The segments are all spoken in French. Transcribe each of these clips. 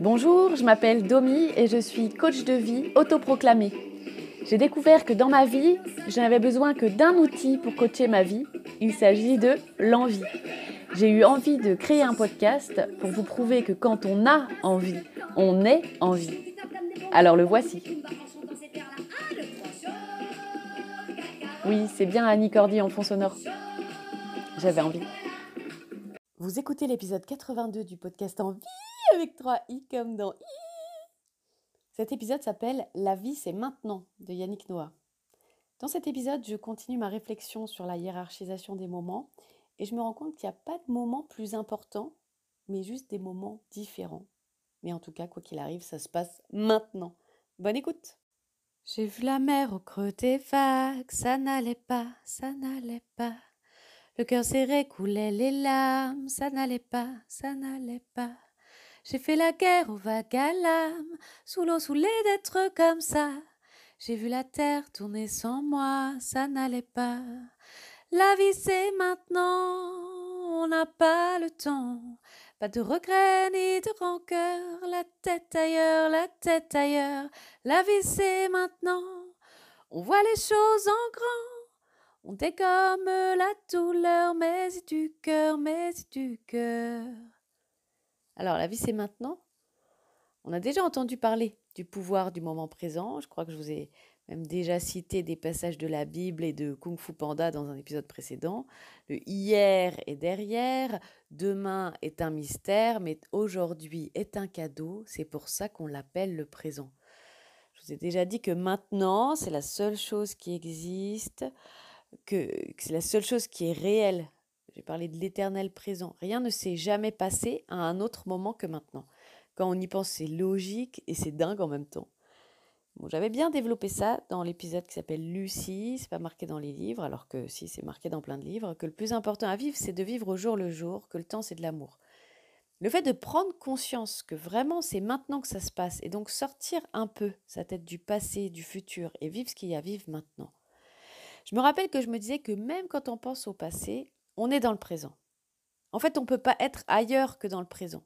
Bonjour, je m'appelle Domi et je suis coach de vie autoproclamé. J'ai découvert que dans ma vie, je n'avais besoin que d'un outil pour coacher ma vie. Il s'agit de l'envie. J'ai eu envie de créer un podcast pour vous prouver que quand on a envie, on est en vie. Alors le voici. Oui, c'est bien Annie Cordy en fond sonore. J'avais envie. Vous écoutez l'épisode 82 du podcast En vie avec 3 i comme dans i. Cet épisode s'appelle La vie c'est maintenant de Yannick Noah. Dans cet épisode, je continue ma réflexion sur la hiérarchisation des moments et je me rends compte qu'il n'y a pas de moment plus important, mais juste des moments différents. Mais en tout cas, quoi qu'il arrive, ça se passe maintenant. Bonne écoute J'ai vu la mer au creux des vagues, ça n'allait pas, ça n'allait pas. Le cœur serré coulait les larmes, ça n'allait pas, ça n'allait pas. J'ai fait la guerre aux vagues à l'âme, sous l'eau saoulée d'être comme ça. J'ai vu la terre tourner sans moi, ça n'allait pas. La vie c'est maintenant, on n'a pas le temps. Pas de regrets ni de rancœur, la tête ailleurs, la tête ailleurs. La vie c'est maintenant, on voit les choses en grand. On dégomme la douleur, mais du cœur, mais du cœur. Alors, la vie, c'est maintenant. On a déjà entendu parler du pouvoir du moment présent. Je crois que je vous ai même déjà cité des passages de la Bible et de Kung Fu Panda dans un épisode précédent. Le hier est derrière, demain est un mystère, mais aujourd'hui est un cadeau. C'est pour ça qu'on l'appelle le présent. Je vous ai déjà dit que maintenant, c'est la seule chose qui existe que, c'est la seule chose qui est réelle. J'ai parlé de l'éternel présent. Rien ne s'est jamais passé à un autre moment que maintenant. Quand on y pense, c'est logique et c'est dingue en même temps. J'avais bien développé ça dans l'épisode qui s'appelle Lucie, c'est pas marqué dans les livres, alors que si c'est marqué dans plein de livres, que le plus important à vivre, c'est de vivre au jour le jour, que le temps c'est de l'amour. Le fait de prendre conscience que vraiment c'est maintenant que ça se passe, et donc sortir un peu sa tête du passé, du futur, et vivre ce qu'il y a à vivre maintenant. Je me rappelle que je me disais que même quand on pense au passé, on est dans le présent. En fait, on ne peut pas être ailleurs que dans le présent.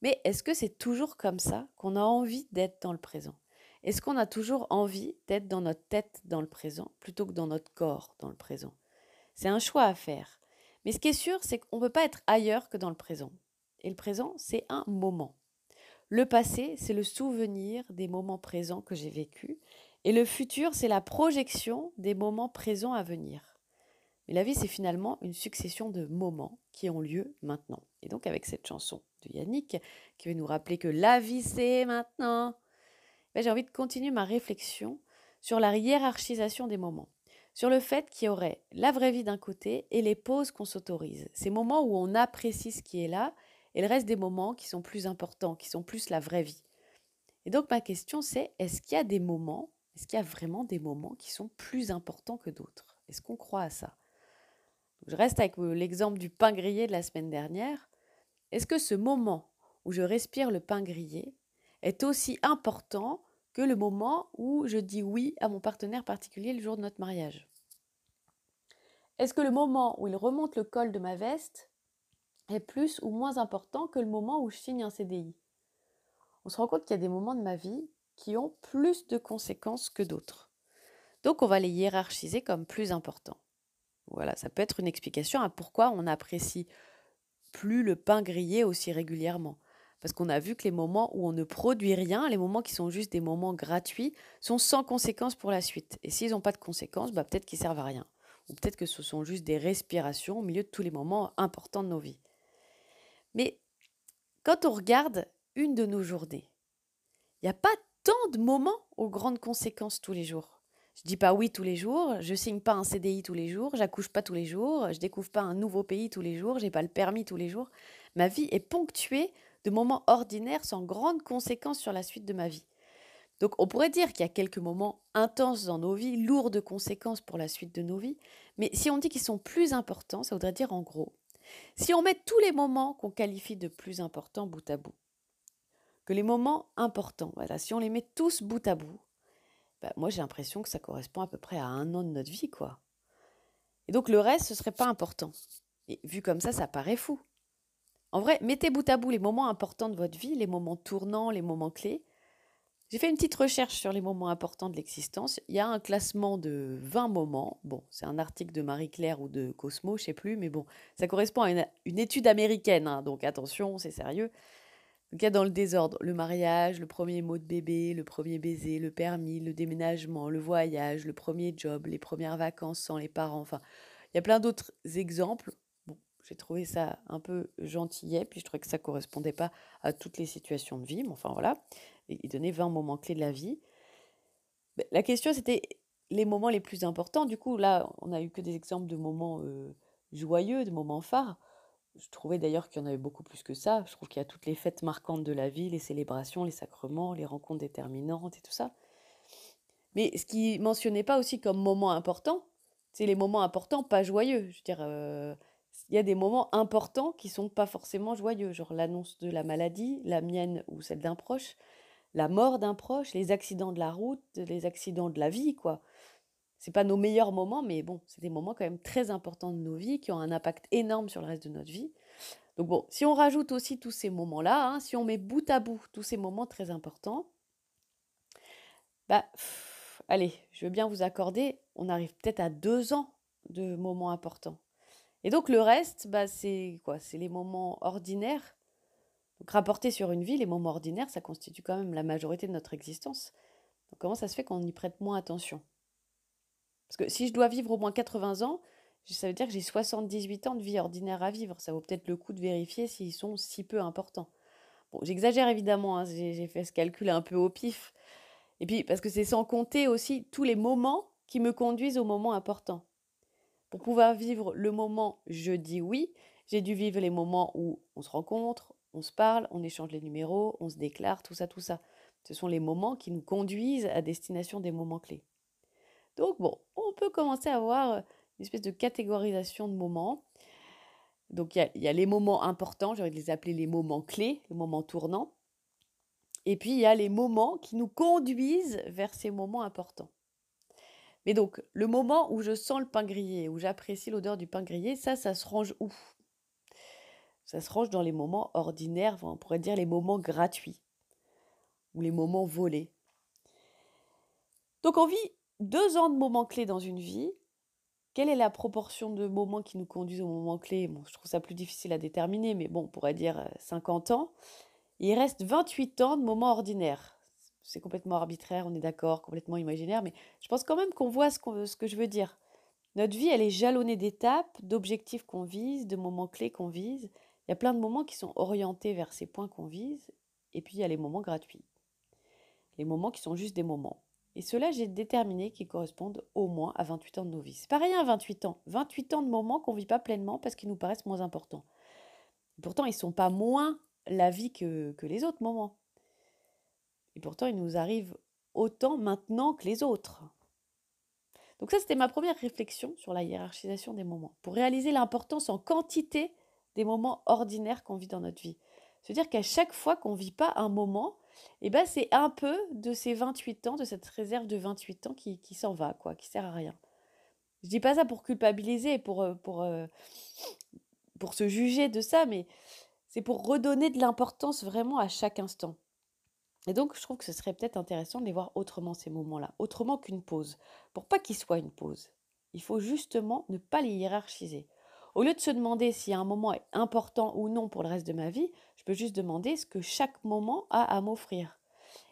Mais est-ce que c'est toujours comme ça qu'on a envie d'être dans le présent? Est-ce qu'on a toujours envie d'être dans notre tête dans le présent plutôt que dans notre corps dans le présent? C'est un choix à faire. Mais ce qui est sûr, c'est qu'on ne peut pas être ailleurs que dans le présent. Et le présent, c'est un moment. Le passé, c'est le souvenir des moments présents que j'ai vécus. Et le futur, c'est la projection des moments présents à venir. Mais la vie, c'est finalement une succession de moments qui ont lieu maintenant. Et donc avec cette chanson de Yannick, qui veut nous rappeler que la vie, c'est maintenant, ben, j'ai envie de continuer ma réflexion sur la hiérarchisation des moments. Sur le fait qu'il y aurait la vraie vie d'un côté et les pauses qu'on s'autorise. Ces moments où on apprécie ce qui est là et le reste des moments qui sont plus importants, qui sont plus la vraie vie. Et donc ma question c'est, est-ce qu'il y a des moments est-ce qu'il y a vraiment des moments qui sont plus importants que d'autres? Est-ce qu'on croit à ça? Je reste avec euh, l'exemple du pain grillé de la semaine dernière. Est-ce que ce moment où je respire le pain grillé est aussi important que le moment où je dis oui à mon partenaire particulier le jour de notre mariage? Est-ce que le moment où il remonte le col de ma veste est plus ou moins important que le moment où je signe un CDI On se rend compte qu'il y a des moments de ma vie qui ont plus de conséquences que d'autres. Donc on va les hiérarchiser comme plus importants. Voilà, ça peut être une explication à pourquoi on n'apprécie plus le pain grillé aussi régulièrement. Parce qu'on a vu que les moments où on ne produit rien, les moments qui sont juste des moments gratuits, sont sans conséquences pour la suite. Et s'ils n'ont pas de conséquences, bah peut-être qu'ils servent à rien. Ou peut-être que ce sont juste des respirations au milieu de tous les moments importants de nos vies. Mais quand on regarde une de nos journées, il n'y a pas tant de moments aux grandes conséquences tous les jours. Je dis pas oui tous les jours, je signe pas un CDI tous les jours, j'accouche pas tous les jours, je découvre pas un nouveau pays tous les jours, j'ai pas le permis tous les jours. Ma vie est ponctuée de moments ordinaires sans grandes conséquences sur la suite de ma vie. Donc on pourrait dire qu'il y a quelques moments intenses dans nos vies, lourds de conséquences pour la suite de nos vies, mais si on dit qu'ils sont plus importants, ça voudrait dire en gros, si on met tous les moments qu'on qualifie de plus importants bout à bout, que les moments importants, si on les met tous bout à bout, bah, moi j'ai l'impression que ça correspond à peu près à un an de notre vie, quoi. Et donc le reste, ce serait pas important. Et vu comme ça, ça paraît fou. En vrai, mettez bout à bout les moments importants de votre vie, les moments tournants, les moments clés. J'ai fait une petite recherche sur les moments importants de l'existence. Il y a un classement de 20 moments. Bon, c'est un article de Marie-Claire ou de Cosmo, je sais plus, mais bon, ça correspond à une, étude américaine, hein, donc attention, c'est sérieux. Il y a dans le désordre le mariage, le premier mot de bébé, le premier baiser, le permis, le déménagement, le voyage, le premier job, les premières vacances sans les parents. Enfin, il y a plein d'autres exemples. Bon, j'ai trouvé ça un peu gentillet, puis je trouvais que ça correspondait pas à toutes les situations de vie. Mais enfin voilà il donnait 20 moments clés de la vie. La question, c'était les moments les plus importants. Du coup, là, on n'a eu que des exemples de moments euh, joyeux, de moments phares. Je trouvais d'ailleurs qu'il y en avait beaucoup plus que ça. Je trouve qu'il y a toutes les fêtes marquantes de la vie, les célébrations, les sacrements, les rencontres déterminantes et tout ça. Mais ce qui mentionnait pas aussi comme moment important, c'est les moments importants pas joyeux. Je veux dire, euh, il y a des moments importants qui sont pas forcément joyeux, genre l'annonce de la maladie, la mienne ou celle d'un proche, la mort d'un proche, les accidents de la route, les accidents de la vie, quoi. C'est pas nos meilleurs moments, mais bon, c'est des moments quand même très importants de nos vies qui ont un impact énorme sur le reste de notre vie. Donc bon, si on rajoute aussi tous ces moments-là, hein, si on met bout à bout tous ces moments très importants, bah, allez, je veux bien vous accorder, on arrive peut-être à deux ans de moments importants. Et donc le reste, bah, c'est quoi? C'est les moments ordinaires donc rapporter sur une vie, les moments ordinaires, ça constitue quand même la majorité de notre existence. Comment ça se fait qu'on y prête moins attention? Parce que si je dois vivre au moins 80 ans, ça veut dire que j'ai 78 ans de vie ordinaire à vivre. Ça vaut peut-être le coup de vérifier s'ils sont si peu importants. Bon, j'exagère évidemment, hein, j'ai fait ce calcul un peu au pif. Et puis, parce que c'est sans compter aussi tous les moments qui me conduisent au moment important. Pour pouvoir vivre le moment je dis oui, j'ai dû vivre les moments où on se rencontre, on se parle, on échange les numéros, on se déclare, tout ça, tout ça. Ce sont les moments qui nous conduisent à destination des moments clés. Donc bon, on peut commencer à avoir une espèce de catégorisation de moments. Donc il y, a les moments importants, j'aurais les appeler les moments clés, les moments tournants. Et puis il y a les moments qui nous conduisent vers ces moments importants. Mais donc, le moment où je sens le pain grillé, où j'apprécie l'odeur du pain grillé, ça, ça se range où? Ça se range dans les moments ordinaires, on pourrait dire les moments gratuits ou les moments volés. Donc on vit deux ans de moments clés dans une vie. Quelle est la proportion de moments qui nous conduisent aux moments clés bon, Je trouve ça plus difficile à déterminer, mais bon, on pourrait dire 50 euh, ans. Il reste 28 ans de moments ordinaires. C'est complètement arbitraire, on est d'accord, complètement imaginaire, mais je pense quand même qu'on voit ce, ce que je veux dire. Notre vie, elle est jalonnée d'étapes, d'objectifs qu'on vise, de moments clés qu'on vise. Il y a plein de moments qui sont orientés vers ces points qu'on vise, et puis il y a les moments gratuits. Les moments qui sont juste des moments. Et ceux-là, j'ai déterminé qu'ils correspondent au moins à 28 ans de nos vies. C'est pas rien, 28 ans. 28 ans de moments qu'on ne vit pas pleinement parce qu'ils nous paraissent moins importants. pourtant, ils ne sont pas moins la vie que, que les autres moments. Et pourtant, ils nous arrivent autant maintenant que les autres. Donc ça, c'était ma première réflexion sur la hiérarchisation des moments. Pour réaliser l'importance en quantité des moments ordinaires qu'on vit dans notre vie. C'est-à-dire qu'à chaque fois qu'on ne vit pas un moment, eh ben c'est un peu de ces 28 ans, de cette réserve de 28 ans qui, qui s'en va, quoi, qui sert à rien. Je dis pas ça pour culpabiliser, pour, euh, pour, euh, pour se juger de ça, mais c'est pour redonner de l'importance vraiment à chaque instant. Et donc, je trouve que ce serait peut-être intéressant de les voir autrement, ces moments-là, autrement qu'une pause, pour pas qu'ils soient une pause. Il faut justement ne pas les hiérarchiser. Au lieu de se demander si un moment est important ou non pour le reste de ma vie, je peux juste demander ce que chaque moment a à m'offrir.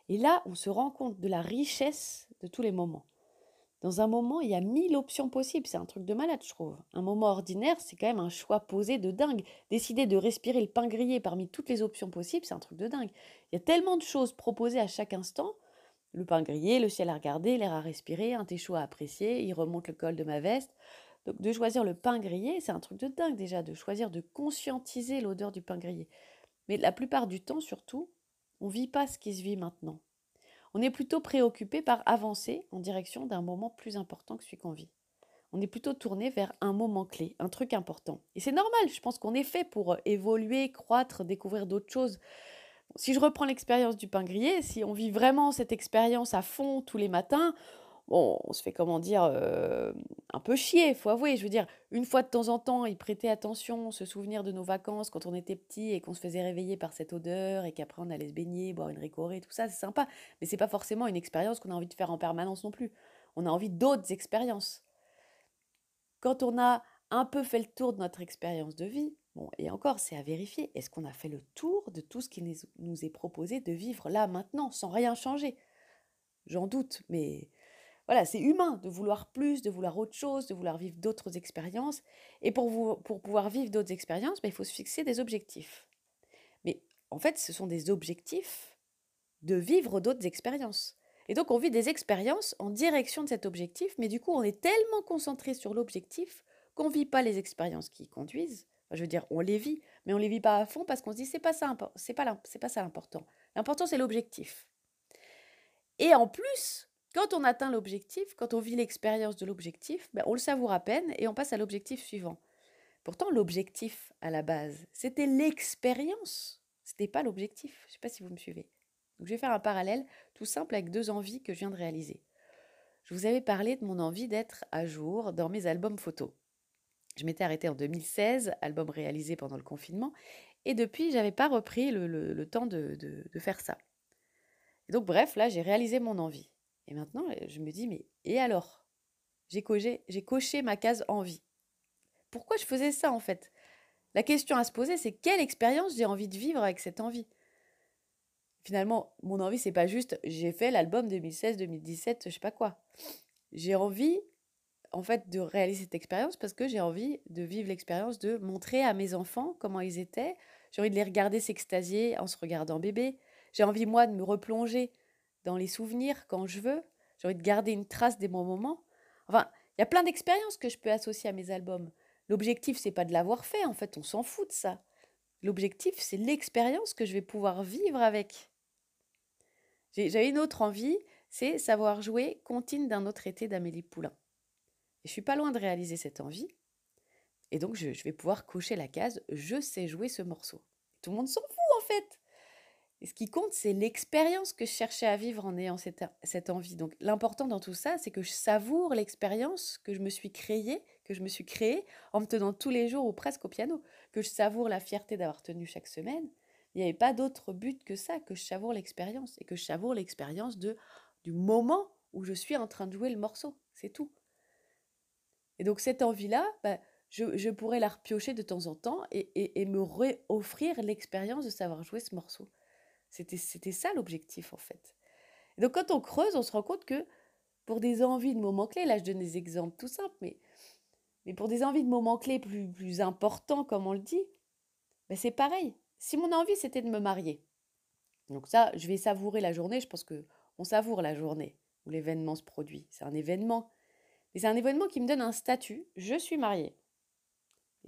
Et là, on se rend compte de la richesse de tous les moments. Dans un moment, il y a mille options possibles. C'est un truc de malade, je trouve. Un moment ordinaire, c'est quand même un choix posé de dingue. Décider de respirer le pain grillé parmi toutes les options possibles, c'est un truc de dingue. Il y a tellement de choses proposées à chaque instant. Le pain grillé, le ciel à regarder, l'air à respirer, un thé chaud à apprécier, il remonte le col de ma veste. Donc de choisir le pain grillé, c'est un truc de dingue déjà, de choisir de conscientiser l'odeur du pain grillé. Mais la plupart du temps, surtout, on ne vit pas ce qui se vit maintenant. On est plutôt préoccupé par avancer en direction d'un moment plus important que celui qu'on vit. On est plutôt tourné vers un moment clé, un truc important. Et c'est normal, je pense qu'on est fait pour euh, évoluer, croître, découvrir d'autres choses. Si je reprends l'expérience du pain grillé, si on vit vraiment cette expérience à fond tous les matins, bon, on se fait, comment dire, euh, un peu chier, faut avouer. Je veux dire, une fois de temps en temps, y prêter attention, se souvenir de nos vacances quand on était petit et qu'on se faisait réveiller par cette odeur et qu'après on allait se baigner, boire une récorée, tout ça, c'est sympa. Mais c'est pas forcément une expérience qu'on a envie de faire en permanence non plus. On a envie d'autres expériences. Quand on a un peu fait le tour de notre expérience de vie, bon, et encore, c'est à vérifier, est-ce qu'on a fait le tour de tout ce qui nous est proposé de vivre là, maintenant, sans rien changer? J'en doute, mais voilà, c'est humain de vouloir plus, de vouloir autre chose, de vouloir vivre d'autres expériences. Et pour, vous, pour pouvoir vivre d'autres expériences, ben, il faut se fixer des objectifs. Mais en fait, ce sont des objectifs de vivre d'autres expériences. Et donc, on vit des expériences en direction de cet objectif, mais du coup, on est tellement concentré sur l'objectif qu'on ne vit pas les expériences qui y conduisent. je veux dire, on les vit, mais on ne les vit pas à fond parce qu'on se dit, c'est pas ça, c'est pas, pas ça l'important. L'important, c'est l'objectif. Et en plus, quand on atteint l'objectif, quand on vit l'expérience de l'objectif, ben, on le savoure à peine et on passe à l'objectif suivant. Pourtant, l'objectif à la base, c'était l'expérience. Ce n'était pas l'objectif. Je ne sais pas si vous me suivez. Donc, je vais faire un parallèle tout simple avec deux envies que je viens de réaliser. Je vous avais parlé de mon envie d'être à jour dans mes albums photos. Je m'étais arrêtée en 2016, album réalisé pendant le confinement, et depuis, je n'avais pas repris le, temps de, de, faire ça. Et donc, bref, là, j'ai réalisé mon envie. Et maintenant, je me dis, mais et alors? J'ai coché, ma case envie. Pourquoi je faisais ça en fait? La question à se poser, c'est quelle expérience j'ai envie de vivre avec cette envie? Finalement, mon envie, c'est pas juste j'ai fait l'album 2016, 2017, je sais pas quoi. J'ai envie, en fait, de réaliser cette expérience parce que j'ai envie de vivre l'expérience de montrer à mes enfants comment ils étaient. J'ai envie de les regarder s'extasier en se regardant bébé. J'ai envie, moi, de me replonger dans les souvenirs quand je veux. J'ai envie de garder une trace des bons moments. Enfin, il y a plein d'expériences que je peux associer à mes albums. L'objectif, c'est pas de l'avoir fait, en fait, on s'en fout de ça. L'objectif, c'est l'expérience que je vais pouvoir vivre avec. J'avais une autre envie, c'est savoir jouer Contine d'un autre été d'Amélie Poulain. Et je suis pas loin de réaliser cette envie. Et donc, je, je vais pouvoir cocher la case Je sais jouer ce morceau. Tout le monde s'en fout, en fait. Et ce qui compte, c'est l'expérience que je cherchais à vivre en ayant cette, cette envie. Donc l'important dans tout ça, c'est que je savoure l'expérience que je me suis créée, que je me suis créée en me tenant tous les jours ou presque au piano, que je savoure la fierté d'avoir tenu chaque semaine. Il n'y avait pas d'autre but que ça, que je savoure l'expérience et que je savoure l'expérience de du moment où je suis en train de jouer le morceau. C'est tout. Et donc cette envie-là, bah, je, je, pourrais la repiocher de temps en temps et, et, et me offrir l'expérience de savoir jouer ce morceau. C'était ça l'objectif en fait. donc quand on creuse, on se rend compte que pour des envies de moments clés, là je donne des exemples tout simples, mais, pour des envies de moments clés plus, plus importants, comme on le dit, ben c'est pareil. Si mon envie c'était de me marier, donc ça, je vais savourer la journée, je pense que on savoure la journée où l'événement se produit. C'est un événement. Mais c'est un événement qui me donne un statut. Je suis mariée.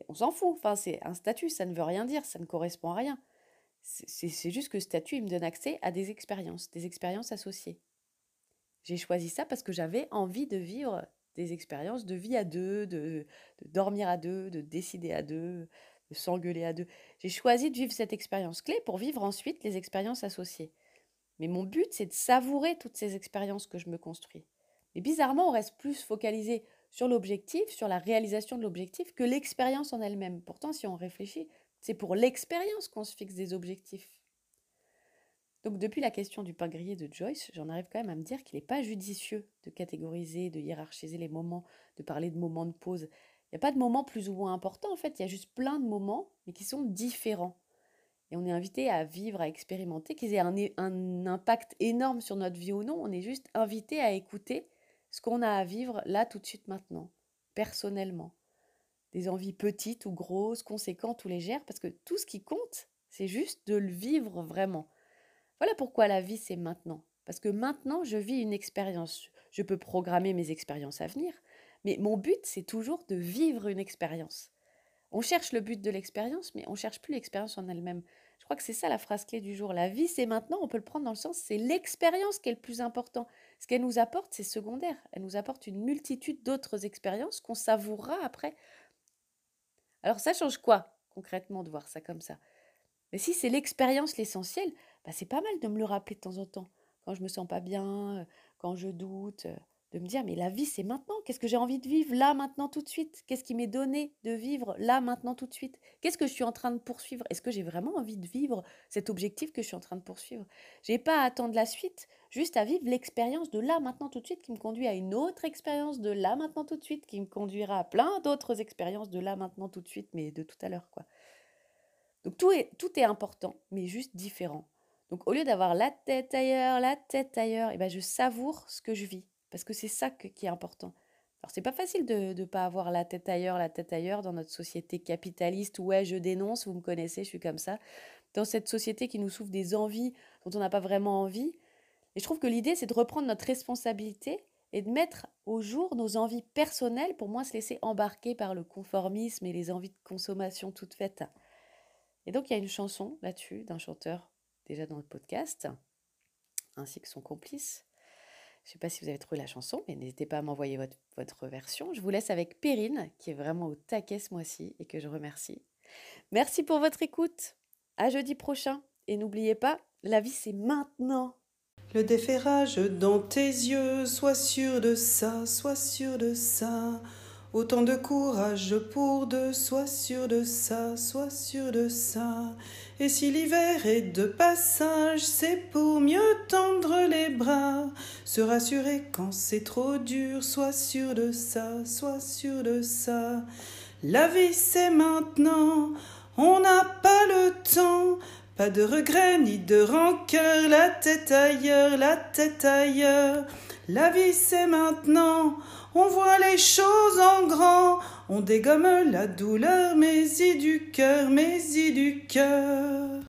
on s'en fout. Enfin, c'est un statut, ça ne veut rien dire, ça ne correspond à rien. C'est juste que statut, il me donne accès à des expériences, des expériences associées. J'ai choisi ça parce que j'avais envie de vivre des expériences de vie à deux, de, dormir à deux, de décider à deux, de s'engueuler à deux. J'ai choisi de vivre cette expérience clé pour vivre ensuite les expériences associées. Mais mon but, c'est de savourer toutes ces expériences que je me construis. Et bizarrement, on reste plus focalisé sur l'objectif, sur la réalisation de l'objectif, que l'expérience en elle-même. Pourtant, si on réfléchit, c'est pour l'expérience qu'on se fixe des objectifs. Donc depuis la question du pain grillé de Joyce, j'en arrive quand même à me dire qu'il n'est pas judicieux de catégoriser, de hiérarchiser les moments, de parler de moments de pause. Il n'y a pas de moments plus ou moins importants en fait, il y a juste plein de moments, mais qui sont différents. Et on est invité à vivre, à expérimenter, qu'ils aient un, un, impact énorme sur notre vie ou non. On est juste invité à écouter ce qu'on a à vivre là tout de suite maintenant, personnellement des envies petites ou grosses, conséquentes ou légères, parce que tout ce qui compte, c'est juste de le vivre vraiment. Voilà pourquoi la vie, c'est maintenant. Parce que maintenant, je vis une expérience. Je peux programmer mes expériences à venir, mais mon but, c'est toujours de vivre une expérience. On cherche le but de l'expérience, mais on cherche plus l'expérience en elle-même. Je crois que c'est ça la phrase clé du jour. La vie, c'est maintenant. On peut le prendre dans le sens, c'est l'expérience qui est le plus important. Ce qu'elle nous apporte, c'est secondaire. Elle nous apporte une multitude d'autres expériences qu'on savourera après alors ça change quoi concrètement de voir ça comme ça? Mais si c'est l'expérience l'essentiel, bah c'est pas mal de me le rappeler de temps en temps. Quand je me sens pas bien, euh, quand je doute, euh, de me dire, mais la vie, c'est maintenant. Qu'est-ce que j'ai envie de vivre là, maintenant, tout de suite? Qu'est-ce qui m'est donné de vivre là, maintenant, tout de suite? Qu'est-ce que je suis en train de poursuivre? Est-ce que j'ai vraiment envie de vivre cet objectif que je suis en train de poursuivre? J'ai pas à attendre la suite, juste à vivre l'expérience de là, maintenant, tout de suite, qui me conduit à une autre expérience de là, maintenant, tout de suite, qui me conduira à plein d'autres expériences de là, maintenant, tout de suite, mais de tout à l'heure, quoi. Donc tout est, tout est important, mais juste différent. Donc au lieu d'avoir la tête ailleurs, la tête ailleurs, et eh ben je savoure ce que je vis parce que c'est ça qui est important. Alors c'est pas facile de ne pas avoir la tête ailleurs, la tête ailleurs dans notre société capitaliste. Ouais, je dénonce, vous me connaissez, je suis comme ça. Dans cette société qui nous souffre des envies dont on n'a pas vraiment envie. Et je trouve que l'idée, c'est de reprendre notre responsabilité et de mettre au jour nos envies personnelles pour moins se laisser embarquer par le conformisme et les envies de consommation toutes faites. Et donc il y a une chanson là-dessus d'un chanteur déjà dans le podcast, ainsi que son complice, je ne sais pas si vous avez trouvé la chanson, mais n'hésitez pas à m'envoyer votre, version. Je vous laisse avec Perrine, qui est vraiment au taquet ce mois-ci et que je remercie. Merci pour votre écoute. À jeudi prochain. Et n'oubliez pas, la vie c'est maintenant. Le déferrage dans tes yeux, sois sûr de ça, sois sûr de ça. Autant de courage pour deux, sois sûr de ça, sois sûr de ça. Et si l'hiver est de passage, c'est pour mieux tendre les bras. Se rassurer quand c'est trop dur, sois sûr de ça, sois sûr de ça. La vie c'est maintenant, on n'a pas le temps. Pas de regrets ni de rancœur, la tête ailleurs, la tête ailleurs. La vie c'est maintenant, on voit les choses en grand, on dégomme la douleur, mais y du cœur, mais y du cœur.